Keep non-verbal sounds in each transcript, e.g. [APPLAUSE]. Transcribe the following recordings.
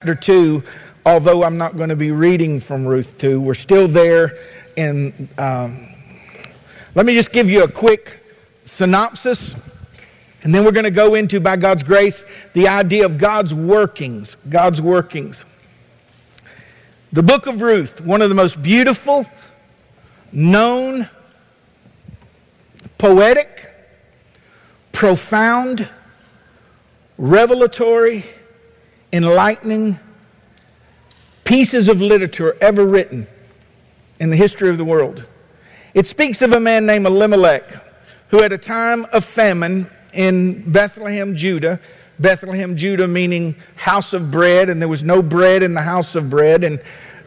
chapter 2, although I'm not going to be reading from Ruth 2. We're still there And Um, let me just give you a quick synopsis, and then we're going to go into, by God's grace, the idea of God's workings. God's workings. The book of Ruth, one of the most beautiful, known, poetic, profound, revelatory, enlightening pieces of literature ever written in the history of the world. It speaks of a man named Elimelech who, at a time of famine in Bethlehem, Judah, Bethlehem, Judah meaning house of bread, and there was no bread in the house of bread. And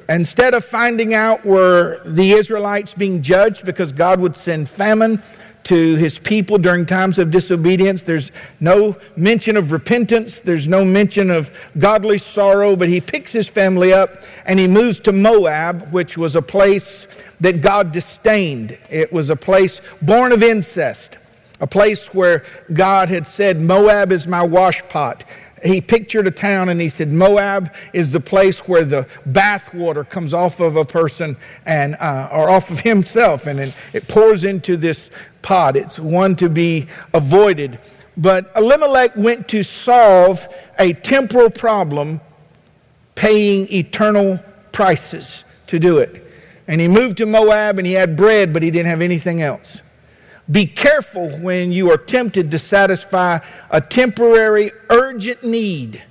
instead of finding out were the Israelites being judged because God would send famine, to his people during times of disobedience. There's no mention of repentance, there's no mention of godly sorrow, but he picks his family up and he moves to Moab, which was a place that God disdained. It was a place born of incest, a place where God had said, Moab is my washpot he pictured a town and he said Moab is the place where the bath water comes off of a person and uh, or off of [LAUGHS] himself and it, it pours into this pot. It's one to be avoided. But Elimelech went to solve a temporal problem, paying eternal prices to do it. And he moved to Moab and he had bread, but he didn't have anything else. Be careful when you are tempted to satisfy a temporary, urgent need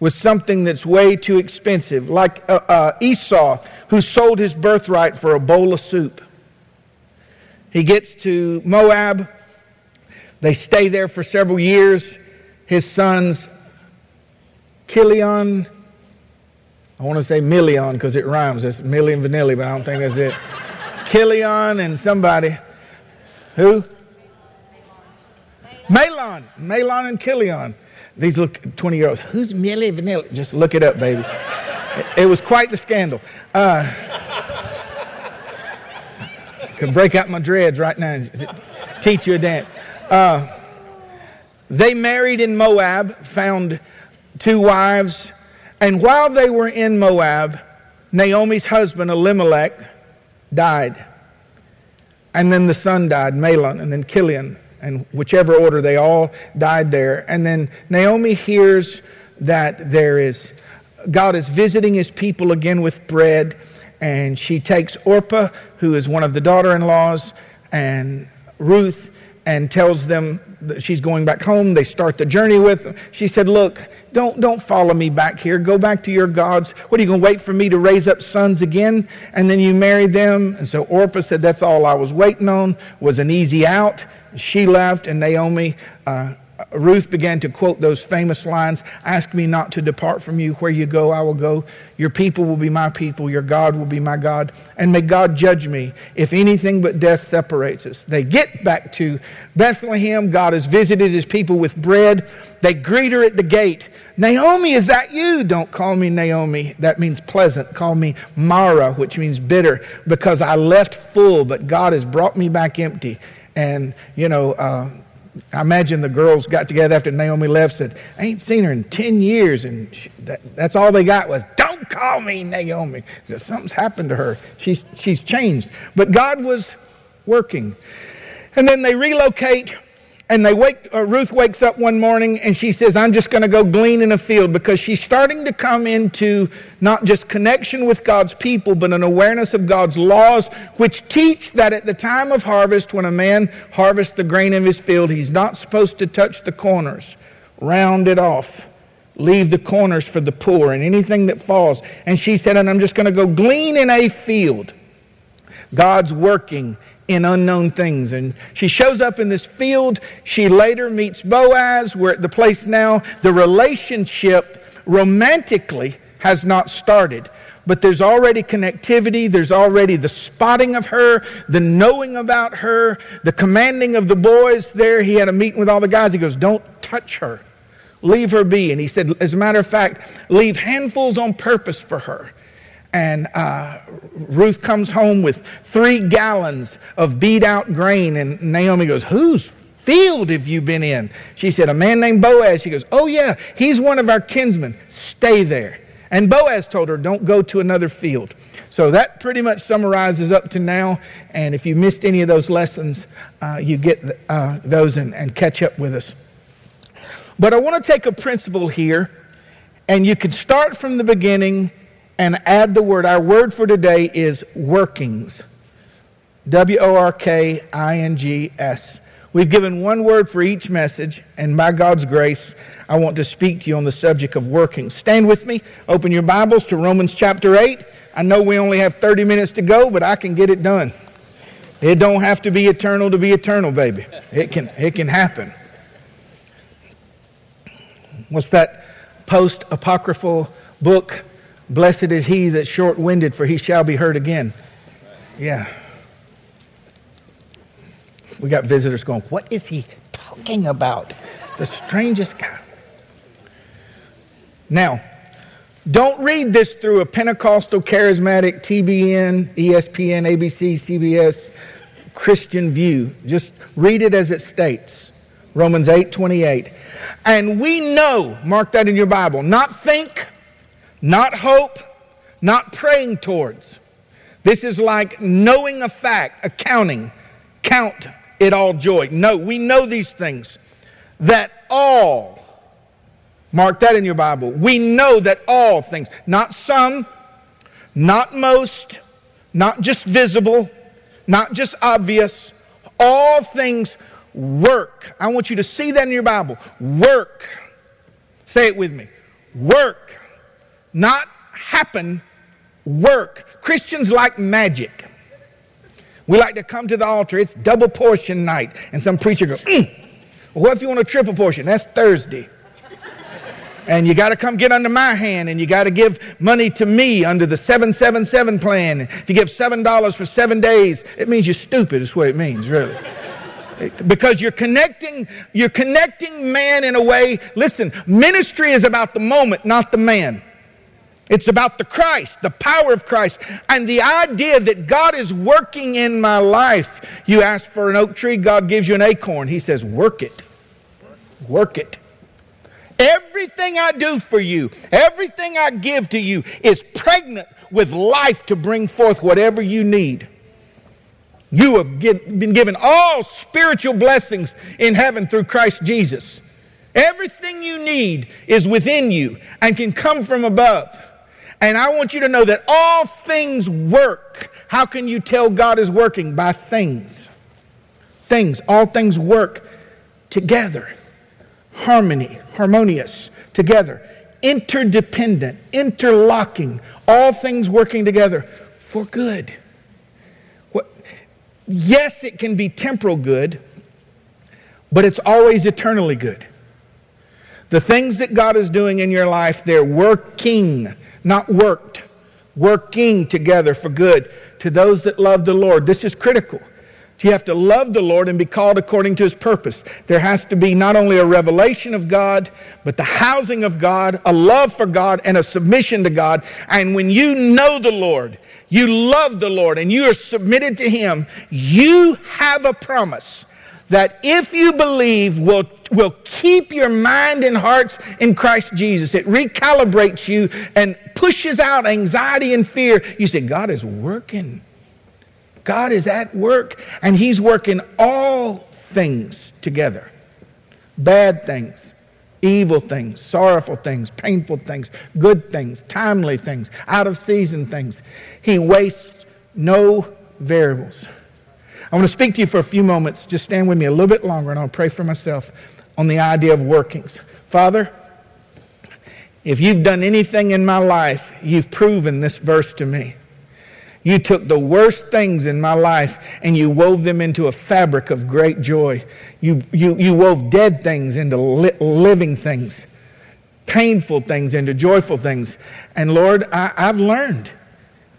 with something that's way too expensive, like uh, uh, Esau, who sold his birthright for a bowl of soup. He gets to Moab. They stay there for several years. His sons, Chilion, I want to say Million because it rhymes. It's Million Vanilli, but I don't think that's it. [LAUGHS] Chilion and somebody who? Mahlon. Mahlon and Chilion. These look 20 year olds. Who's Milli Vanilli? Just look it up, baby. It, it was quite the scandal. Uh, could break out my dreads right now and teach you a dance. Uh, they married in Moab, found two wives, and while they were in Moab, Naomi's husband, Elimelech, died. And then the son died, Mahlon, and then Chilion, and whichever order they all died there. And then Naomi hears that there is God is visiting his people again with bread, and she takes Orpah, who is one of the daughter-in-laws, and Ruth, and tells them that she's going back home. They start the journey with. Them. She said, "Look, don't don't follow me back here. Go back to your gods. What are you going to wait for me to raise up sons again, and then you marry them?" And so Orpah said, "That's all I was waiting on. Was an easy out." She left, and Naomi. Uh, Ruth began to quote those famous lines Ask me not to depart from you. Where you go, I will go. Your people will be my people. Your God will be my God. And may God judge me if anything but death separates us. They get back to Bethlehem. God has visited his people with bread. They greet her at the gate. Naomi, is that you? Don't call me Naomi. That means pleasant. Call me Mara, which means bitter, because I left full, but God has brought me back empty. And, you know, uh, I imagine the girls got together after Naomi left, said, I ain't seen her in 10 years. And she, that, that's all they got was, don't call me Naomi. Something's happened to her. She's, she's changed. But God was working. And then they relocate and they wake, uh, Ruth wakes up one morning and she says, I'm just going to go glean in a field because she's starting to come into not just connection with God's people, but an awareness of God's laws, which teach that at the time of harvest, when a man harvests the grain of his field, he's not supposed to touch the corners, round it off. Leave the corners for the poor and anything that falls. And she said, and I'm just going to go glean in a field. God's working in unknown things. And she shows up in this field. She later meets Boaz. We're at the place now. The relationship romantically has not started. But there's already connectivity. There's already the spotting of her, the knowing about her, the commanding of the boys there. He had a meeting with all the guys. He goes, Don't touch her. Leave her be. And he said, As a matter of fact, leave handfuls on purpose for her. And uh, Ruth comes home with three gallons of beat out grain. And Naomi goes, Whose field have you been in? She said, A man named Boaz. She goes, Oh, yeah, he's one of our kinsmen. Stay there. And Boaz told her, Don't go to another field. So that pretty much summarizes up to now. And if you missed any of those lessons, uh, you get uh, those and, and catch up with us. But I want to take a principle here, and you can start from the beginning and add the word. Our word for today is workings. W O R K I N G S. We've given one word for each message, and by God's grace, I want to speak to you on the subject of working. Stand with me. Open your Bibles to Romans chapter 8. I know we only have 30 minutes to go, but I can get it done. It don't have to be eternal to be eternal, baby. It can, it can happen. What's that post apocryphal book? Blessed is he that's short winded, for he shall be heard again. Yeah. We got visitors going, What is he talking about? It's the strangest guy. Now, don't read this through a Pentecostal, charismatic, TBN, ESPN, ABC, CBS Christian view. Just read it as it states. Romans 8 28. And we know, mark that in your Bible, not think, not hope, not praying towards. This is like knowing a fact, accounting, count it all joy. No, we know these things. That all, mark that in your Bible, we know that all things, not some, not most, not just visible, not just obvious, all things work. I want you to see that in your Bible. Work. Say it with me. Work. Not happen, work. Christians like magic. We like to come to the altar. It's double portion night. And some preacher goes, mm. well, what if you want a triple portion? That's Thursday. and you got to come get under my hand and you got to give money to me under the 777 plan. If you give $7 for seven days, it means you're stupid, is what it means, really. because you're connecting, you're connecting man in a way. Listen, ministry is about the moment, not the man. It's about the Christ, the power of Christ, and the idea that God is working in my life. You ask for an oak tree, God gives you an acorn. He says, Work it. Work it. Everything I do for you, everything I give to you is pregnant with life to bring forth whatever you need. You have been given all spiritual blessings in heaven through Christ Jesus. Everything you need is within you and can come from above. And I want you to know that all things work. How can you tell God is working? By things. Things. All things work together. Harmony, harmonious, together. Interdependent, interlocking. All things working together for good. What, yes, it can be temporal good, but it's always eternally good. The things that God is doing in your life, they're working not worked, working together for good to those that love the Lord. This is critical. You have to love the Lord and be called according to his purpose. There has to be not only a revelation of God, but the housing of God, a love for God, and a submission to God. And when you know the Lord, you love the Lord, and you are submitted to him, you have a promise that if you believe will, will keep your mind and hearts in Christ Jesus. It recalibrates you and pushes out anxiety and fear. You say, God is working. God is at work, and He's working all things together bad things, evil things, sorrowful things, painful things, good things, timely things, out of season things. He wastes no variables. I want to speak to you for a few moments. Just stand with me a little bit longer and I'll pray for myself on the idea of workings. Father, if you've done anything in my life, you've proven this verse to me. You took the worst things in my life and you wove them into a fabric of great joy. You, you, you wove dead things into li- living things, painful things into joyful things. And Lord, I, I've learned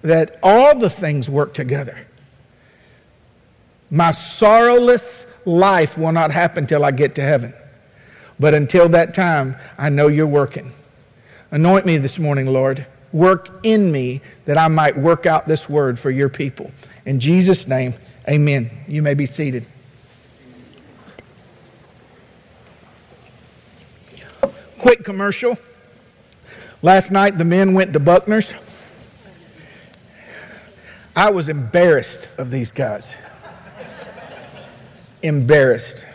that all the things work together. My sorrowless life will not happen till I get to heaven. But until that time, I know you're working. Anoint me this morning, Lord. Work in me that I might work out this word for your people. In Jesus' name, amen. You may be seated. Quick commercial. Last night, the men went to Buckner's. I was embarrassed of these guys. embarrassed.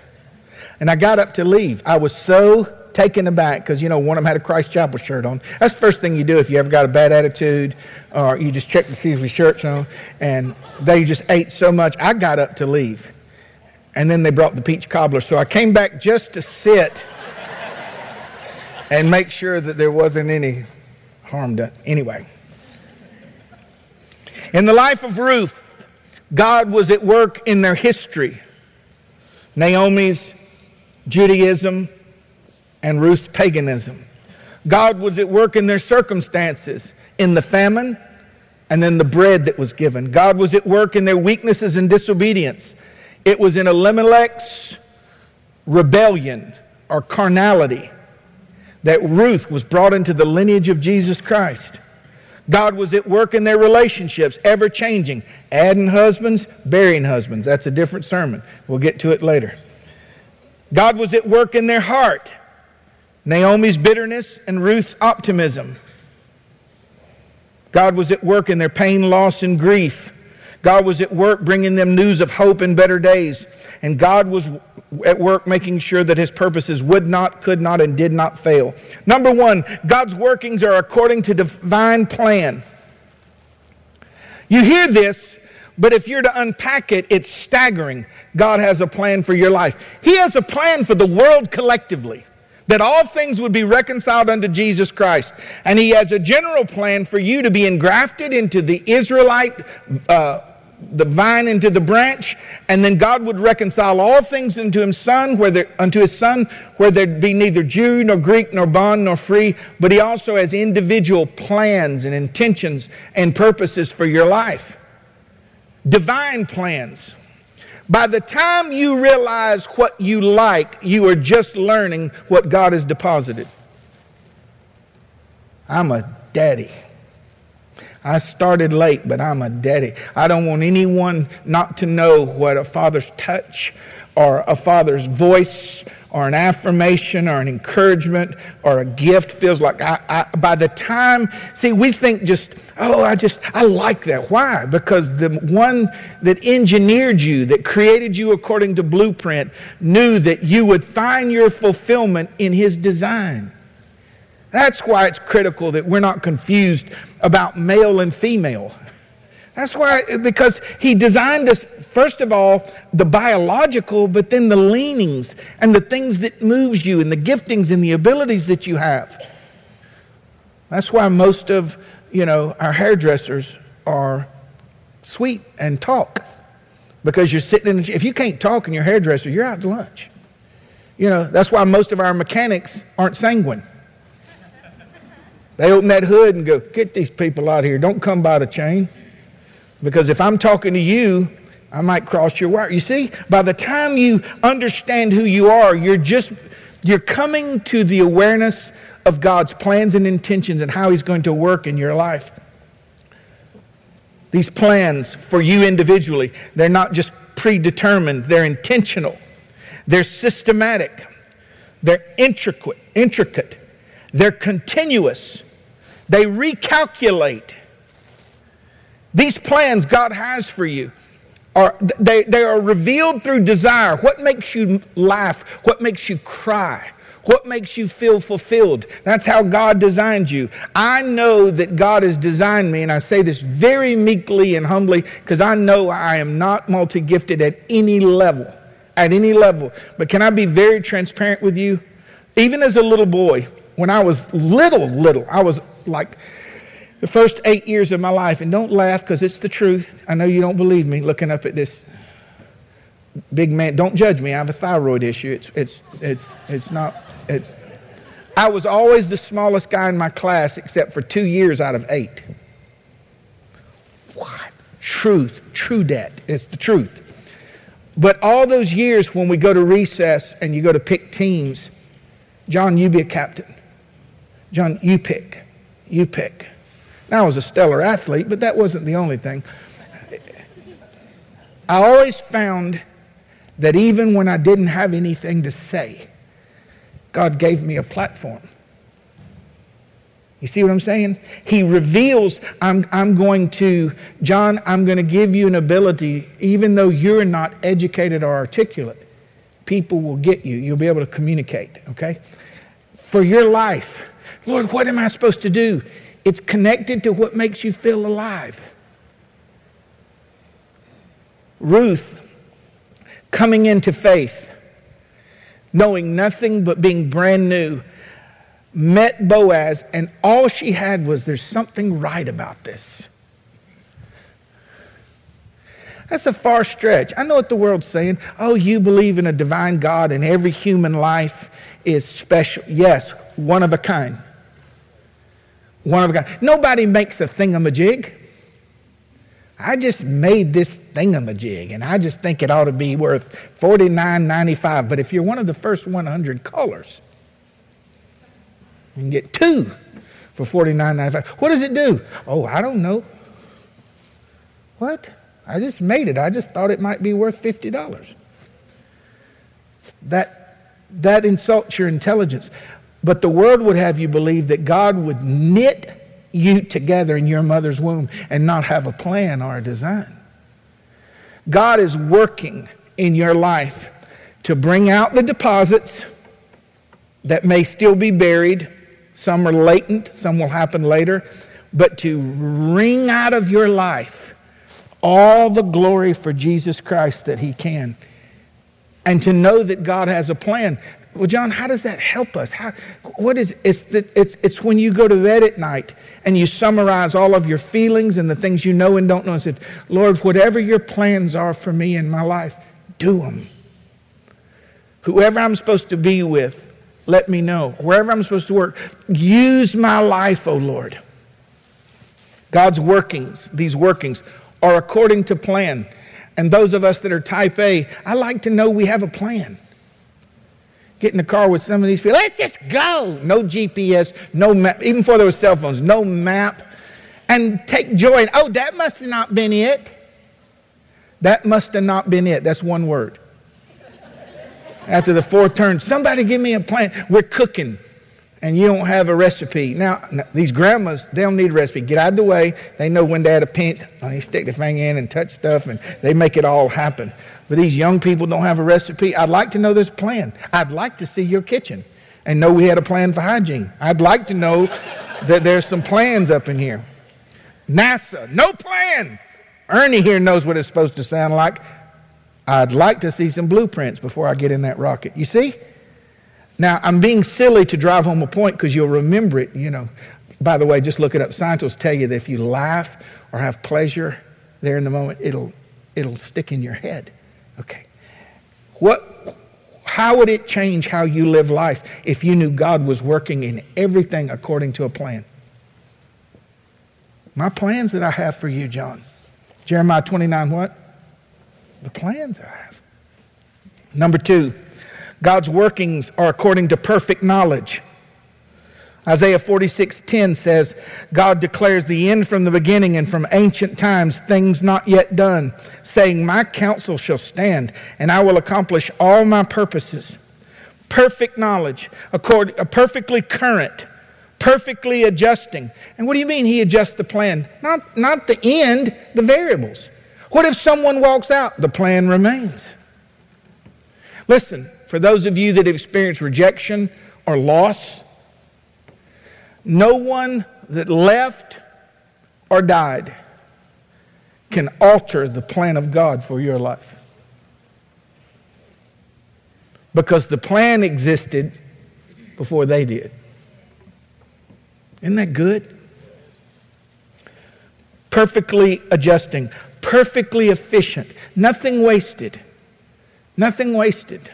And I got up to leave. I was so taken aback because, you know, one of them had a Christ Chapel shirt on. That's the first thing you do if you ever got a bad attitude or you just check to see if your shirt's on. And they just ate so much. I got up to leave. And then they brought the peach cobbler. So I came back just to sit and make sure that there wasn't any harm done. Anyway. In the life of Ruth, God was at work in their history. Naomi's Judaism and Ruth's paganism. God was at work in their circumstances, in the famine and then the bread that was given. God was at work in their weaknesses and disobedience. It was in Elimelech's rebellion or carnality that Ruth was brought into the lineage of Jesus Christ. God was at work in their relationships, ever changing, adding husbands, burying husbands. That's a different sermon. We'll get to it later. God was at work in their heart. Naomi's bitterness and Ruth's optimism. God was at work in their pain, loss, and grief. God was at work bringing them news of hope and better days. And God was at work making sure that his purposes would not, could not, and did not fail. Number one, God's workings are according to divine plan. You hear this, but if you're to unpack it, it's staggering. God has a plan for your life. He has a plan for the world collectively, that all things would be reconciled unto Jesus Christ. And He has a general plan for you to be engrafted into the Israelite. Uh, the vine into the branch, and then God would reconcile all things his son, where there, unto his son, where there'd be neither Jew nor Greek nor bond nor free, but he also has individual plans and intentions and purposes for your life. Divine plans. By the time you realize what you like, you are just learning what God has deposited. I'm a daddy. I started late, but I'm a daddy. I don't want anyone not to know what a father's touch or a father's voice or an affirmation or an encouragement or a gift feels like I, I, by the time see we think just oh i just i like that. Why? Because the one that engineered you that created you according to blueprint knew that you would find your fulfillment in his design. That's why it's critical that we're not confused about male and female. That's why, because he designed us, first of all, the biological, but then the leanings and the things that moves you and the giftings and the abilities that you have. That's why most of, you know, our hairdressers are sweet and talk. Because you're sitting in, if you can't talk in you're hairdresser, you're out to lunch. You know, that's why most of our mechanics aren't sanguine. They open that hood and go, Get these people out here. Don't come by the chain. Because if I'm talking to you, I might cross your wire. You see, by the time you understand who you are, you're just you're coming to the awareness of God's plans and intentions and how He's going to work in your life. These plans for you individually, they're not just predetermined, they're intentional, they're systematic, they're intricate, intricate, they're continuous, they recalculate. These plans God has for you are they, they are revealed through desire. What makes you laugh? What makes you cry? What makes you feel fulfilled? That's how God designed you. I know that God has designed me, and I say this very meekly and humbly because I know I am not multi gifted at any level. At any level. But can I be very transparent with you? Even as a little boy, when I was little, little, I was like the first eight years of my life, and don't laugh because it's the truth. I know you don't believe me looking up at this big man. Don't judge me. I have a thyroid issue. It's, it's, it's, it's not, it's. I was always the smallest guy in my class except for two years out of eight. What? Truth, true debt. It's the truth. But all those years when we go to recess and you go to pick teams, John, you be a captain. John, you pick. You pick. Now, I was a stellar athlete, but that wasn't the only thing. I always found that even when I didn't have anything to say, God gave me a platform. You see what I'm saying? He reveals, I'm, I'm going to, John, I'm going to give you an ability, even though you're not educated or articulate, people will get you. You'll be able to communicate, okay? For your life, Lord, what am I supposed to do? It's connected to what makes you feel alive. Ruth, coming into faith, knowing nothing but being brand new, met Boaz, and all she had was, There's something right about this. That's a far stretch. I know what the world's saying. Oh, you believe in a divine God and every human life is special. Yes, one of a kind. One of kind. Nobody makes a thingamajig. I just made this thingamajig and I just think it ought to be worth $49.95. But if you're one of the first 100 callers, you can get two for $49.95. What does it do? Oh, I don't know. What? I just made it. I just thought it might be worth $50. That, that insults your intelligence. But the world would have you believe that God would knit you together in your mother's womb and not have a plan or a design. God is working in your life to bring out the deposits that may still be buried some are latent, some will happen later. But to wring out of your life all the glory for Jesus Christ that He can. And to know that God has a plan. Well, John, how does that help us? How, what is it's, the, it's, it's when you go to bed at night and you summarize all of your feelings and the things you know and don't know and said, Lord, whatever your plans are for me in my life, do them. Whoever I'm supposed to be with, let me know. Wherever I'm supposed to work, use my life, O oh Lord. God's workings, these workings, are according to plan. And those of us that are type A, I like to know we have a plan. Get in the car with some of these people, let's just go. No GPS, no map, even before there were cell phones, no map. And take joy in, oh, that must have not been it. That must have not been it. That's one word after the fourth turn, somebody give me a plan. We're cooking and you don't have a recipe. Now, these grandmas, they don't need a recipe. Get out of the way. They know when to add a pinch. They stick their finger in and touch stuff and they make it all happen. But these young people don't have a recipe. I'd like to know this plan. I'd like to see your kitchen and know we had a plan for hygiene. I'd like to know [LAUGHS] that there's some plans up in here. NASA, no plan. Ernie here knows what it's supposed to sound like. I'd like to see some blueprints before I get in that rocket. You see? Now, I'm being silly to drive home a point because you'll remember it, you know. By the way, just look it up. Scientists tell you that if you laugh or have pleasure there in the moment, it'll, it'll stick in your head. Okay. What, how would it change how you live life if you knew God was working in everything according to a plan? My plans that I have for you, John. Jeremiah 29, what? the plans I have. Number two, God's workings are according to perfect knowledge. Isaiah 46:10 says, God declares the end from the beginning and from ancient times things not yet done, saying, "My counsel shall stand, and I will accomplish all my purposes." Perfect knowledge, accord, perfectly current, perfectly adjusting. And what do you mean he adjusts the plan? Not, not the end, the variables. What if someone walks out? The plan remains. Listen, for those of you that have experienced rejection or loss, no one that left or died can alter the plan of God for your life. Because the plan existed before they did. Isn't that good? Perfectly adjusting perfectly efficient, nothing wasted. Nothing wasted.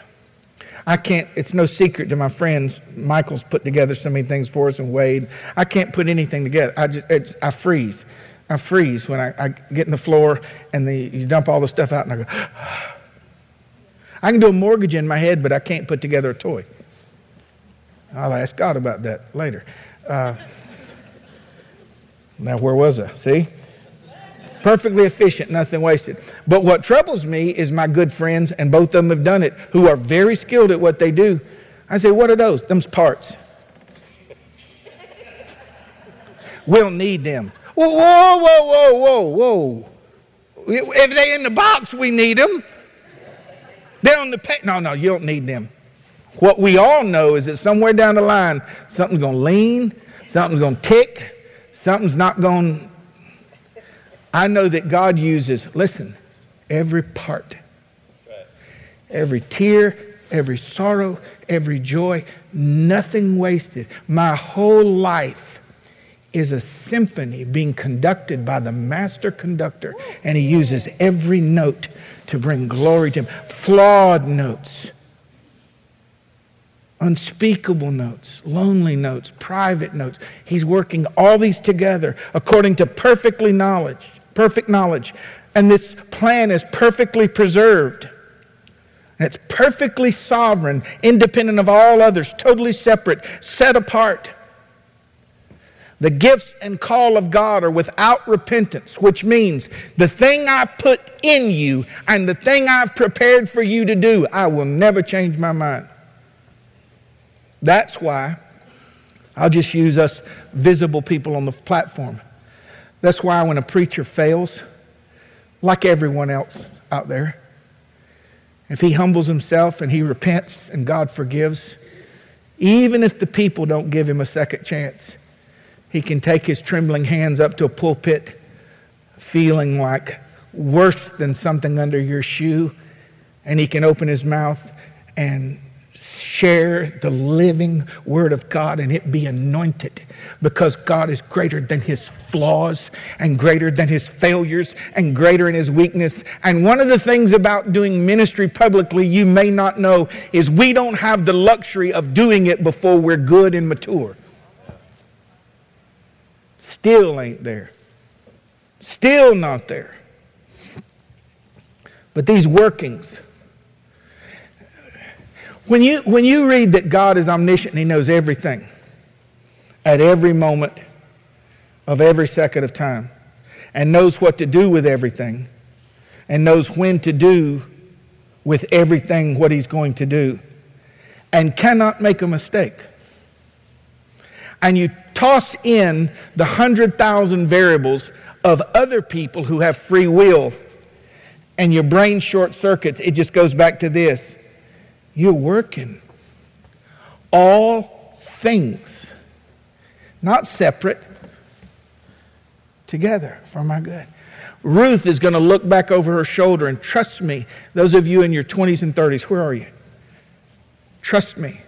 I can't, it's no secret to my friends. Michael's put together so many things for us and Wade. I can't put anything together. I just, I freeze. I freeze when I, I get in the floor and the, you dump all the stuff out and I go, [SIGHS] I can do a mortgage in my head, but I can't put together a toy. I'll ask God about that later. Uh, [LAUGHS] now, where was I? See? Perfectly efficient, nothing wasted. But what troubles me is my good friends, and both of them have done it, who are very skilled at what they do. I say, What are those? Them's parts. [LAUGHS] We'll need them. Whoa, whoa, whoa, whoa, whoa, whoa. If they're in the box, we need them. They're on the page. No, no, you don't need them. What we all know is that somewhere down the line, something's going to lean, something's going to tick, something's not going. I know that God uses, listen, every part, every tear, every sorrow, every joy, nothing wasted. My whole life is a symphony being conducted by the master conductor, and he uses every note to bring glory to him. Flawed notes, unspeakable notes, lonely notes, private notes. He's working all these together according to perfectly knowledge, perfect knowledge. And this plan is perfectly preserved. It's perfectly sovereign, independent of all others, totally separate, set apart. The gifts and call of God are without repentance, which means the thing I put in you and the thing I've prepared for you to do, I will never change my mind. That's why I'll just use us visible people on the platform. That's why when a preacher fails, like everyone else out there, if he humbles himself and he repents and God forgives, even if the people don't give him a second chance, he can take his trembling hands up to a pulpit, feeling like worse than something under your shoe, and he can open his mouth and share the living word of God and it be anointed because God is greater than his flaws and greater than his failures and greater in his weakness. And one of the things about doing ministry publicly you may not know is we don't have the luxury of doing it before we're good and mature. Still ain't there. Still not there. But these workings, when you, when you read that God is omniscient and He knows everything at every moment of every second of time and knows what to do with everything and knows when to do with everything what He's going to do and cannot make a mistake and you toss in the 100,000 variables of other people who have free will, and your brain short circuits, it just goes back to this you're working. All things, not separate, together for my good. Ruth is going to look back over her shoulder, and trust me, those of you in your 20s and 30s, where are you? Trust me.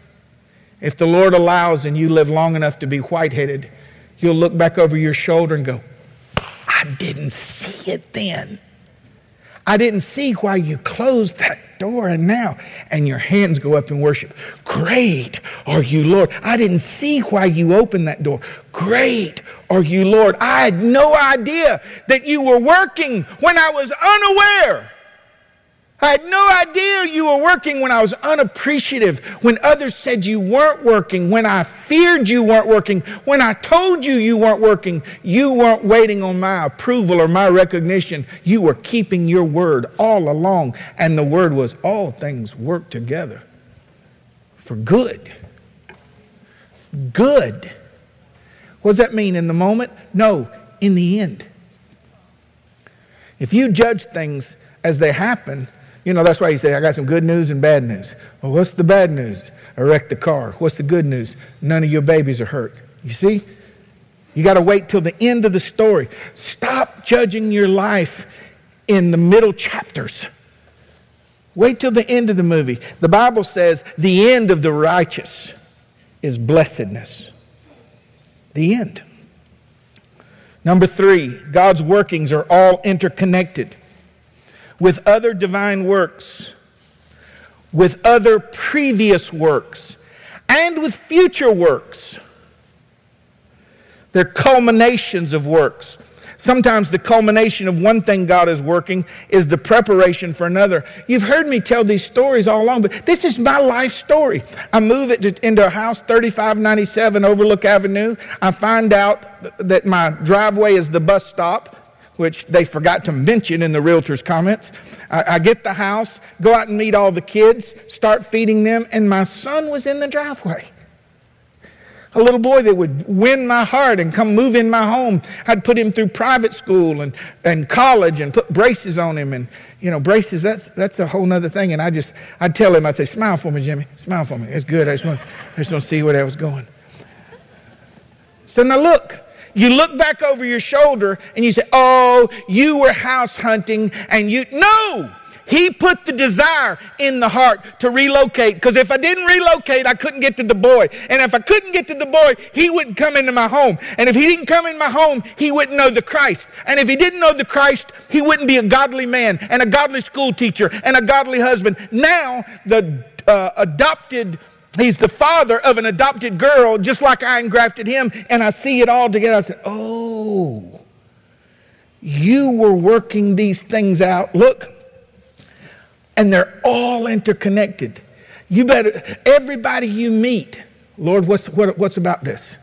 If the Lord allows and you live long enough to be white-headed, you'll look back over your shoulder and go, I didn't see it then. I didn't see why you closed that door and now. And your hands go up in worship. Great are you, Lord. I didn't see why you opened that door. Great are you, Lord. I had no idea that you were working when I was unaware. I had no idea you were working when I was unappreciative, when others said you weren't working, when I feared you weren't working, when I told you you weren't working. You weren't waiting on my approval or my recognition. You were keeping your word all along. And the word was all things work together for good. Good. What does that mean in the moment? No, in the end. If you judge things as they happen, you know, that's why you say, I got some good news and bad news. Well, what's the bad news? I wrecked the car. What's the good news? None of your babies are hurt. You see? You got to wait till the end of the story. Stop judging your life in the middle chapters. Wait till the end of the movie. The Bible says the end of the righteous is blessedness. The end. Number three, God's workings are all interconnected with other divine works, with other previous works, and with future works. They're culminations of works. Sometimes the culmination of one thing God is working is the preparation for another. You've heard me tell these stories all along, but this is my life story. I move it to, into a house, 3597 Overlook Avenue. I find out that my driveway is the bus stop which they forgot to mention in the realtor's comments. I, I, get the house, go out and meet all the kids, start feeding them, and my son was in the driveway. a little boy that would win my heart and come move in my home. I'd put him through private school and, and college and put braces on him. And, you know, braces, that's, that's a whole other thing. And I just, I'd tell him, I'd say, smile for me, Jimmy. Smile for me. It's good. I just want, I just want to see where that was going. So now look, you look back over your shoulder and you say, oh, you were house hunting and you, no! He put the desire in the heart to relocate because if I didn't relocate, I couldn't get to the boy. And if I couldn't get to the boy, he wouldn't come into my home. And if he didn't come in my home, he wouldn't know the Christ. And if he didn't know the Christ, he wouldn't be a godly man and a godly school teacher and a godly husband. Now, the uh, adopted He's the father of an adopted girl, just like I engrafted him, and I see it all together. I said, Oh, you were working these things out. Look, and they're all interconnected. You better, everybody you meet, Lord, what's, what, what's about this?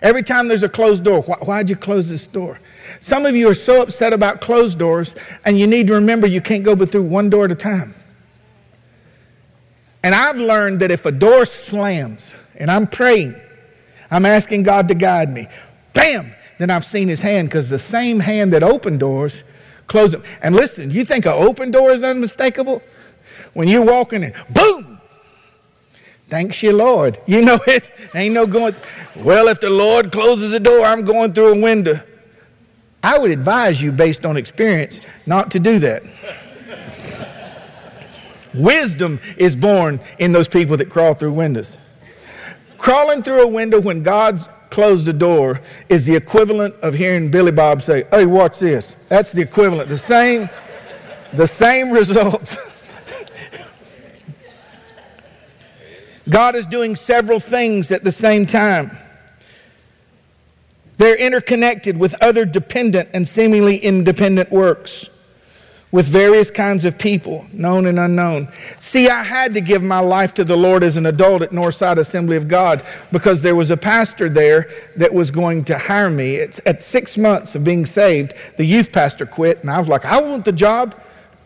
Every time there's a closed door, why, why'd you close this door? Some of you are so upset about closed doors, and you need to remember you can't go but through one door at a time. And I've learned that if a door slams, and I'm praying, I'm asking God to guide me, bam, then I've seen his hand because the same hand that opened doors Close them. And listen, you think an open door is unmistakable? When you're walking in, boom! Thanks you, Lord. You know [LAUGHS] it ain't no going, well, if the Lord closes the door, I'm going through a window. I would advise you, based on experience, not to do that. Wisdom is born in those people that crawl through windows. Crawling through a window when God's closed the door is the equivalent of hearing Billy Bob say, Hey, watch this. That's the equivalent. The same, the same results. God is doing several things at the same time. They're interconnected with other dependent and seemingly independent works with various kinds of people, known and unknown. See, I had to give my life to the Lord as an adult at Northside Assembly of God because there was a pastor there that was going to hire me. At six months of being saved, the youth pastor quit, and I was like, I want the job.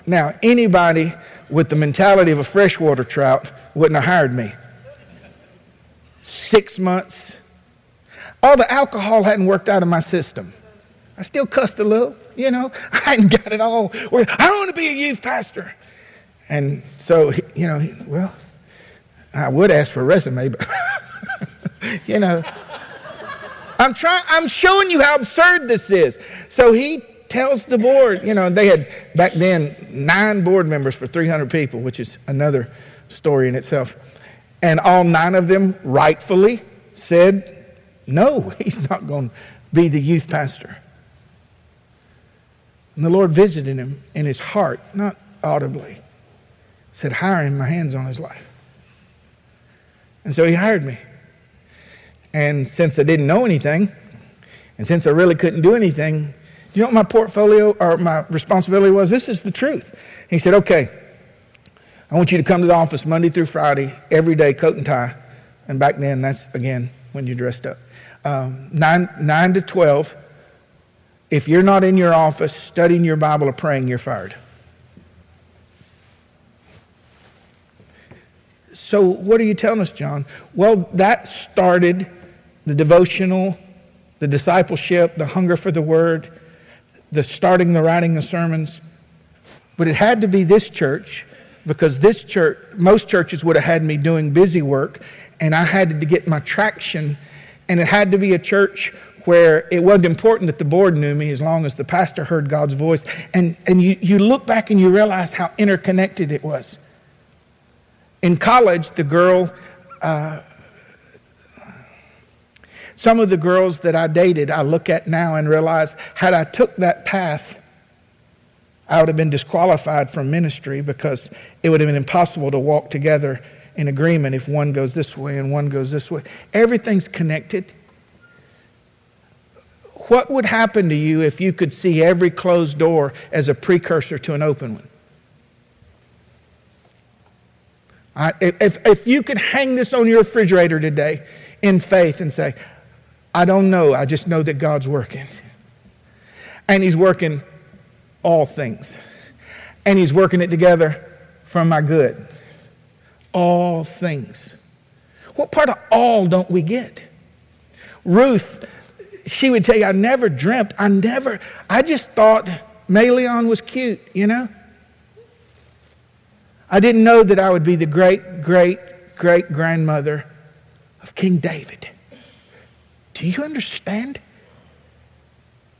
Now, anybody with the mentality of a freshwater trout wouldn't have hired me. Six months. All the alcohol hadn't worked out of my system. I still cussed a little, you know. [LAUGHS] I hadn't got it all. I want to be a youth pastor. And so, you know, well, I would ask for a resume, but, [LAUGHS] you know. I'm trying, I'm showing you how absurd this is. So he tells the board, you know, they had back then nine board members for 300 people, which is another story in itself. And all nine of them rightfully said, no, [LAUGHS] he's not going to be the youth pastor. And the Lord visited him in his heart, not audibly. Said, Hire him, my hand's on his life. And so he hired me. And since I didn't know anything, and since I really couldn't do anything, you know what my portfolio or my responsibility was? This is the truth. He said, Okay, I want you to come to the office Monday through Friday, every day, coat and tie. And back then, that's again when you're dressed up. Um, 9, 9 to 12 if you're not in your office studying your Bible or praying, you're fired. So, what are you telling us, John? Well, that started the devotional, the discipleship, the hunger for the word, the starting the writing the sermons. But it had to be this church because this church, most churches would have had me doing busy work, and I had to get my traction. And it had to be a church where it wasn't important that the board knew me as long as the pastor heard God's voice. And, and you, you look back and you realize how interconnected it was. In college, the girl, uh, some of the girls that I dated, I look at now and realize had I took that path, I would have been disqualified from ministry because it would have been impossible to walk together in agreement if one goes this way and one goes this way. Everything's connected. What would happen to you if you could see every closed door as a precursor to an open one? I, if, if you could hang this on your refrigerator today in faith and say, I don't know, I just know that God's working. And He's working all things. And He's working it together for my good. All things. What part of all don't we get? Ruth, she would tell you, I never dreamt, I never, I just thought Mahlon was cute, you know? I didn't know that I would be the great, great, great grandmother of King David. Do you understand?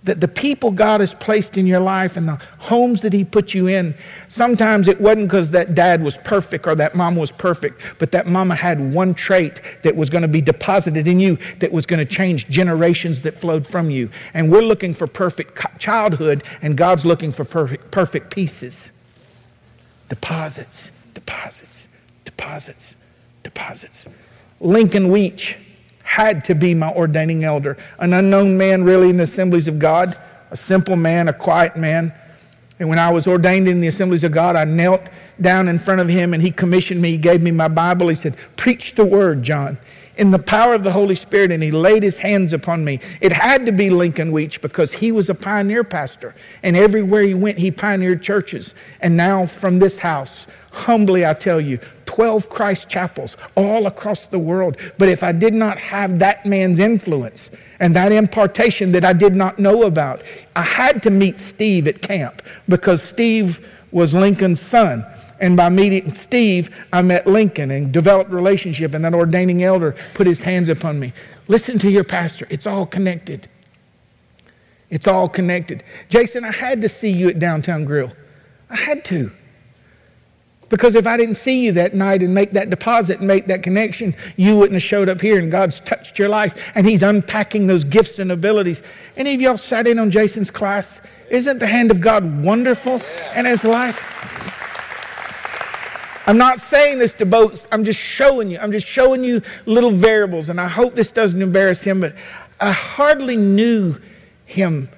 That the people God has placed in your life and the homes that He put you in, sometimes it wasn't because that dad was perfect or that mom was perfect, but that mama had one trait that was going to be deposited in you that was going to change generations that flowed from you. And we're looking for perfect childhood, and God's looking for perfect, perfect pieces. Deposits, deposits, deposits, deposits. Lincoln Weech had to be my ordaining elder. An unknown man, really, in the assemblies of God, a simple man, a quiet man. And when I was ordained in the assemblies of God, I knelt down in front of him and he commissioned me. He gave me my Bible. He said, Preach the word, John, in the power of the Holy Spirit. And he laid his hands upon me. It had to be Lincoln Weech because he was a pioneer pastor. And everywhere he went, he pioneered churches. And now from this house, Humbly, I tell you, 12 Christ chapels all across the world. But if I did not have that man's influence and that impartation that I did not know about, I had to meet Steve at camp because Steve was Lincoln's son. And by meeting Steve, I met Lincoln and developed relationship, and that ordaining elder put his hands upon me. Listen to your pastor. It's all connected. It's all connected. Jason, I had to see you at Downtown Grill. I had to. Because if I didn't see you that night and make that deposit and make that connection, you wouldn't have showed up here and God's touched your life and He's unpacking those gifts and abilities. Any of y'all sat in on Jason's class? Isn't the hand of God wonderful in his life? I'm not saying this to boast. I'm just showing you. I'm just showing you little variables, and I hope this doesn't embarrass him, but I hardly knew him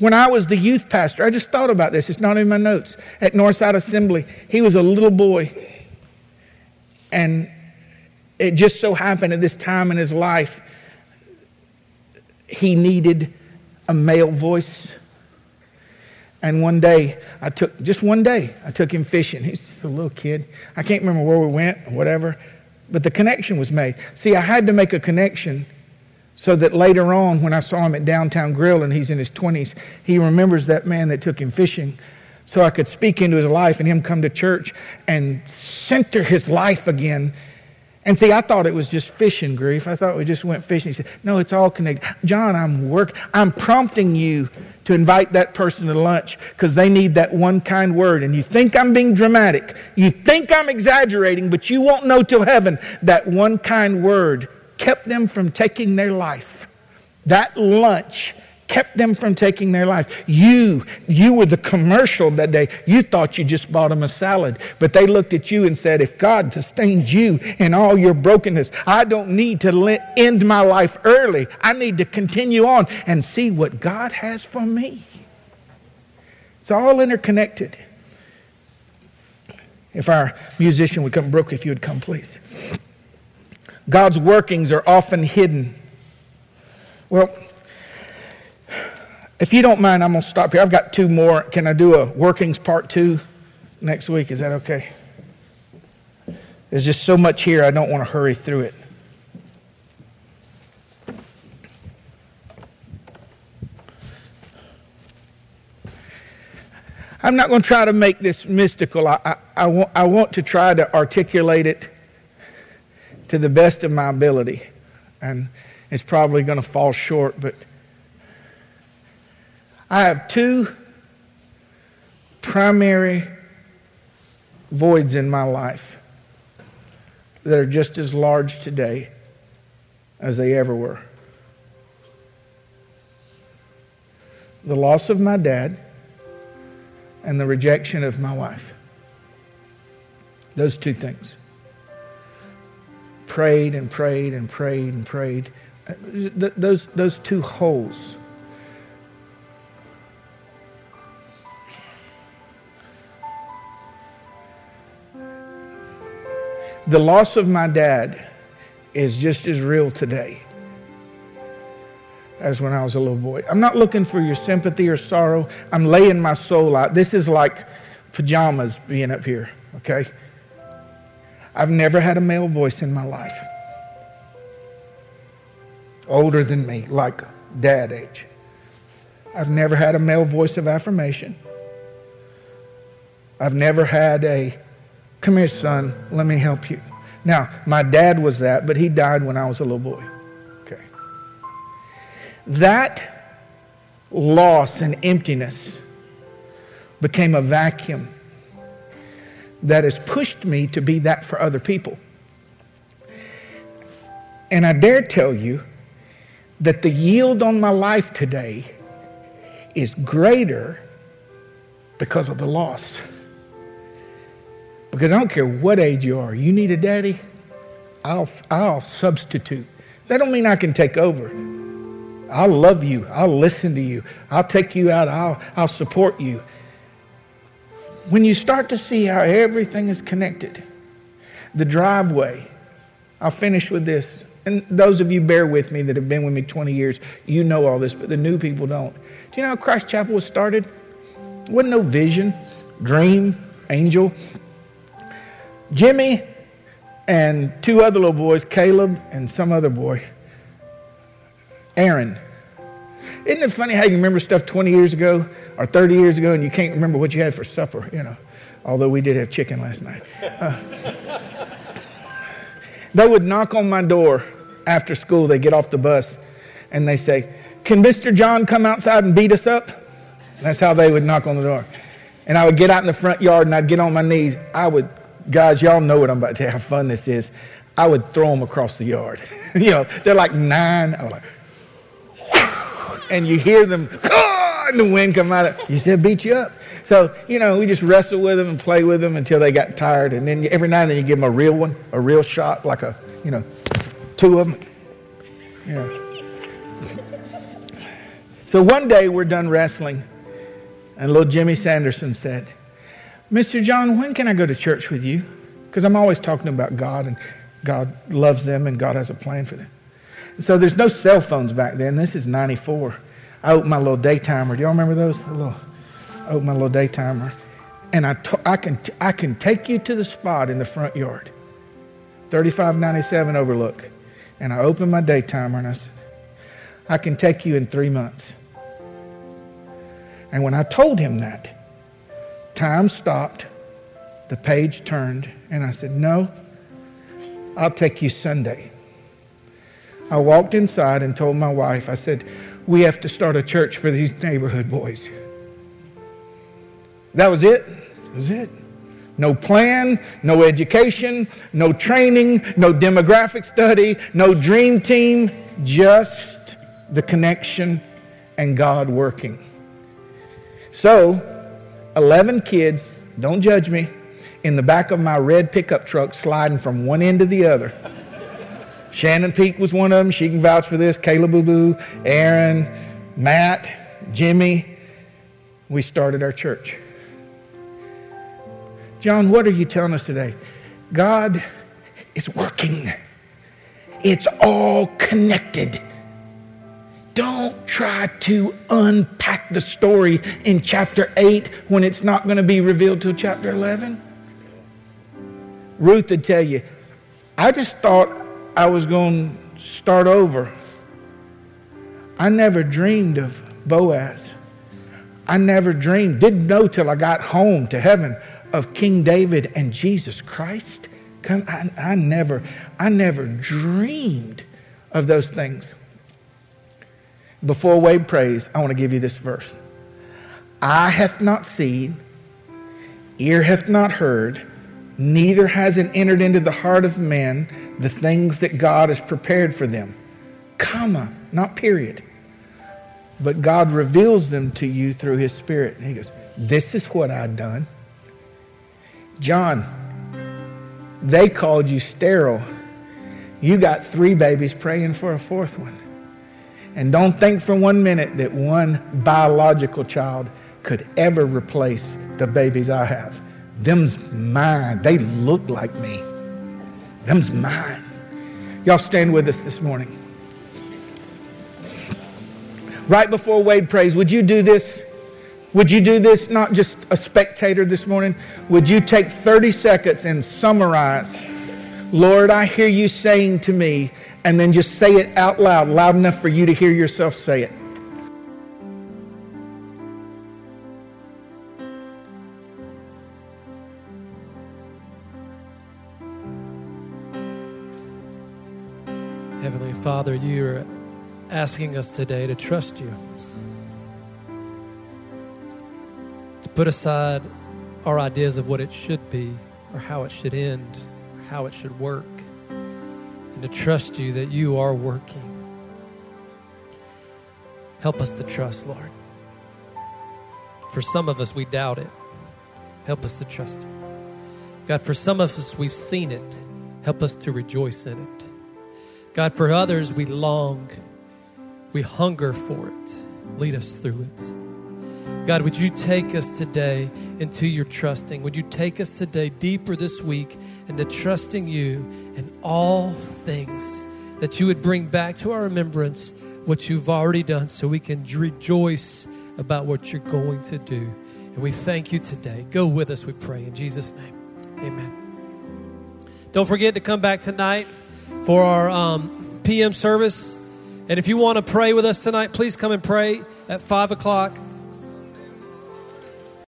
when I was the youth pastor, I just thought about this. It's not in my notes. At Northside Assembly, he was a little boy. And it just so happened at this time in his life, he needed a male voice. And one day, I took, just one day, I took him fishing. He's just a little kid. I can't remember where we went, or whatever, but the connection was made. See, I had to make a connection so that later on, when I saw him at Downtown Grill and he's in his 20s, he remembers that man that took him fishing. So I could speak into his life and him come to church and center his life again. And see, I thought it was just fishing grief. I thought we just went fishing. He said, No, it's all connected. John, I'm work I'm prompting you to invite that person to lunch because they need that one kind word. And you think I'm being dramatic. You think I'm exaggerating, but you won't know till heaven that one kind word kept them from taking their life. That lunch kept them from taking their life. You, you were the commercial that day. You thought you just bought them a salad, but they looked at you and said, if God sustained you in all your brokenness, I don't need to end my life early. I need to continue on and see what God has for me. It's all interconnected. If our musician would come, Brooke, if you would come, please. God's workings are often hidden. Well, if you don't mind, I'm going to stop here. I've got two more. Can I do a workings part two next week? Is that okay? There's just so much here, I don't want to hurry through it. I'm not going to try to make this mystical. I, I, I, want, I want to try to articulate it to the best of my ability. And it's probably going to fall short, but I have two primary voids in my life that are just as large today as they ever were. The loss of my dad and the rejection of my wife. Those two things prayed and prayed and prayed and prayed. Uh, those, those two holes. The loss of my dad is just as real today as when I was a little boy. I'm not looking for your sympathy or sorrow. I'm laying my soul out. This is like pajamas being up here, okay? I've never had a male voice in my life. older than me, like dad age. I've never had a male voice of affirmation. I've never had a, come here, son, let me help you. Now, my dad was that, but he died when I was a little boy. Okay. That loss and emptiness became a vacuum that has pushed me to be that for other people. And I dare tell you that the yield on my life today is greater because of the loss. Because I don't care what age you are, you need a daddy, I'll, I'll substitute. That don't mean I can take over. I'll love you. I'll listen to you. I'll take you out. I'll, I'll support you. When you start to see how everything is connected, the driveway, I'll finish with this. And those of you bear with me that have been with me 20 years, you know all this, but the new people don't. Do you know how Christ Chapel was started? It wasn't no vision, dream, angel. Jimmy and two other little boys, Caleb and some other boy, Aaron. Isn't it funny how you remember stuff 20 years ago or 30 years ago and you can't remember what you had for supper, you know? Although we did have chicken last night. Uh, they would knock on my door after school. They get off the bus and they say, Can Mr. John come outside and beat us up? That's how they would knock on the door. And I would get out in the front yard and I'd get on my knees. I would guys, y'all know what I'm about to tell you, how fun this is. I would throw them across the yard. [LAUGHS] you know, they're like nine. I was like! And you hear them, oh, and the wind come out. Of, you said beat you up. So, you know, we just wrestle with them and play with them until they got tired. And then every now and then you give them a real one, a real shot, like a, you know, two of them. Yeah. So one day we're done wrestling, and little Jimmy Sanderson said, Mr. John, when can I go to church with you? Because I'm always talking about God and God loves them and God has a plan for them. So there's no cell phones back then. This is 94. I opened my little day timer. Do y'all remember those? A little, I opened my little day timer. And I, t- I, can t- I can take you to the spot in the front yard, 3597 Overlook. And I opened my day timer and I said, I can take you in three months. And when I told him that, Time stopped, the page turned, and I said, No, I'll take you Sunday. I walked inside and told my wife, I said, We have to start a church for these neighborhood boys. That was it. That was it. No plan, no education, no training, no demographic study, no dream team, just the connection and God working. So, 11 kids, don't judge me, in the back of my red pickup truck sliding from one end to the other. Shannon Peak was one of them. She can vouch for this. Caleb Boo Boo, Aaron, Matt, Jimmy. We started our church. John, what are you telling us today? God is working. It's all connected. Don't try to unpack the story in chapter 8 when it's not going to be revealed till chapter 11. Ruth would tell you, I just thought I was going to start over. I never dreamed of Boaz. I never dreamed, didn't know till I got home to heaven of King David and Jesus Christ. I, I never, I never dreamed of those things. Before Wade prays, I want to give you this verse. Eye hath not seen, ear hath not heard, neither has it entered into the heart of man the things that God has prepared for them. Comma, not period. But God reveals them to you through his spirit. And he goes, This is what I've done. John, they called you sterile. You got three babies praying for a fourth one. And don't think for one minute that one biological child could ever replace the babies I have. Them's mine. They look like me. Them's mine. Y'all stand with us this morning. Right before Wade prays, would you do this? Would you do this, not just a spectator this morning? Would you take 30 seconds and summarize Lord, I hear you saying to me, and then just say it out loud, loud enough for you to hear yourself say it. Heavenly Father, you're asking us today to trust you. To put aside our ideas of what it should be, or how it should end, or how it should work, and to trust you that you are working. Help us to trust, Lord. For some of us, we doubt it. Help us to trust you. God, for some of us, we've seen it. Help us to rejoice in it. God, for others, we long, we hunger for it. Lead us through it. God, would you take us today into your trusting? Would you take us today deeper this week into trusting you in all things? That you would bring back to our remembrance what you've already done so we can rejoice about what you're going to do. And we thank you today. Go with us, we pray. In Jesus' name, amen. Don't forget to come back tonight for our um, PM service. And if you want to pray with us tonight, please come and pray at 5 o'clock.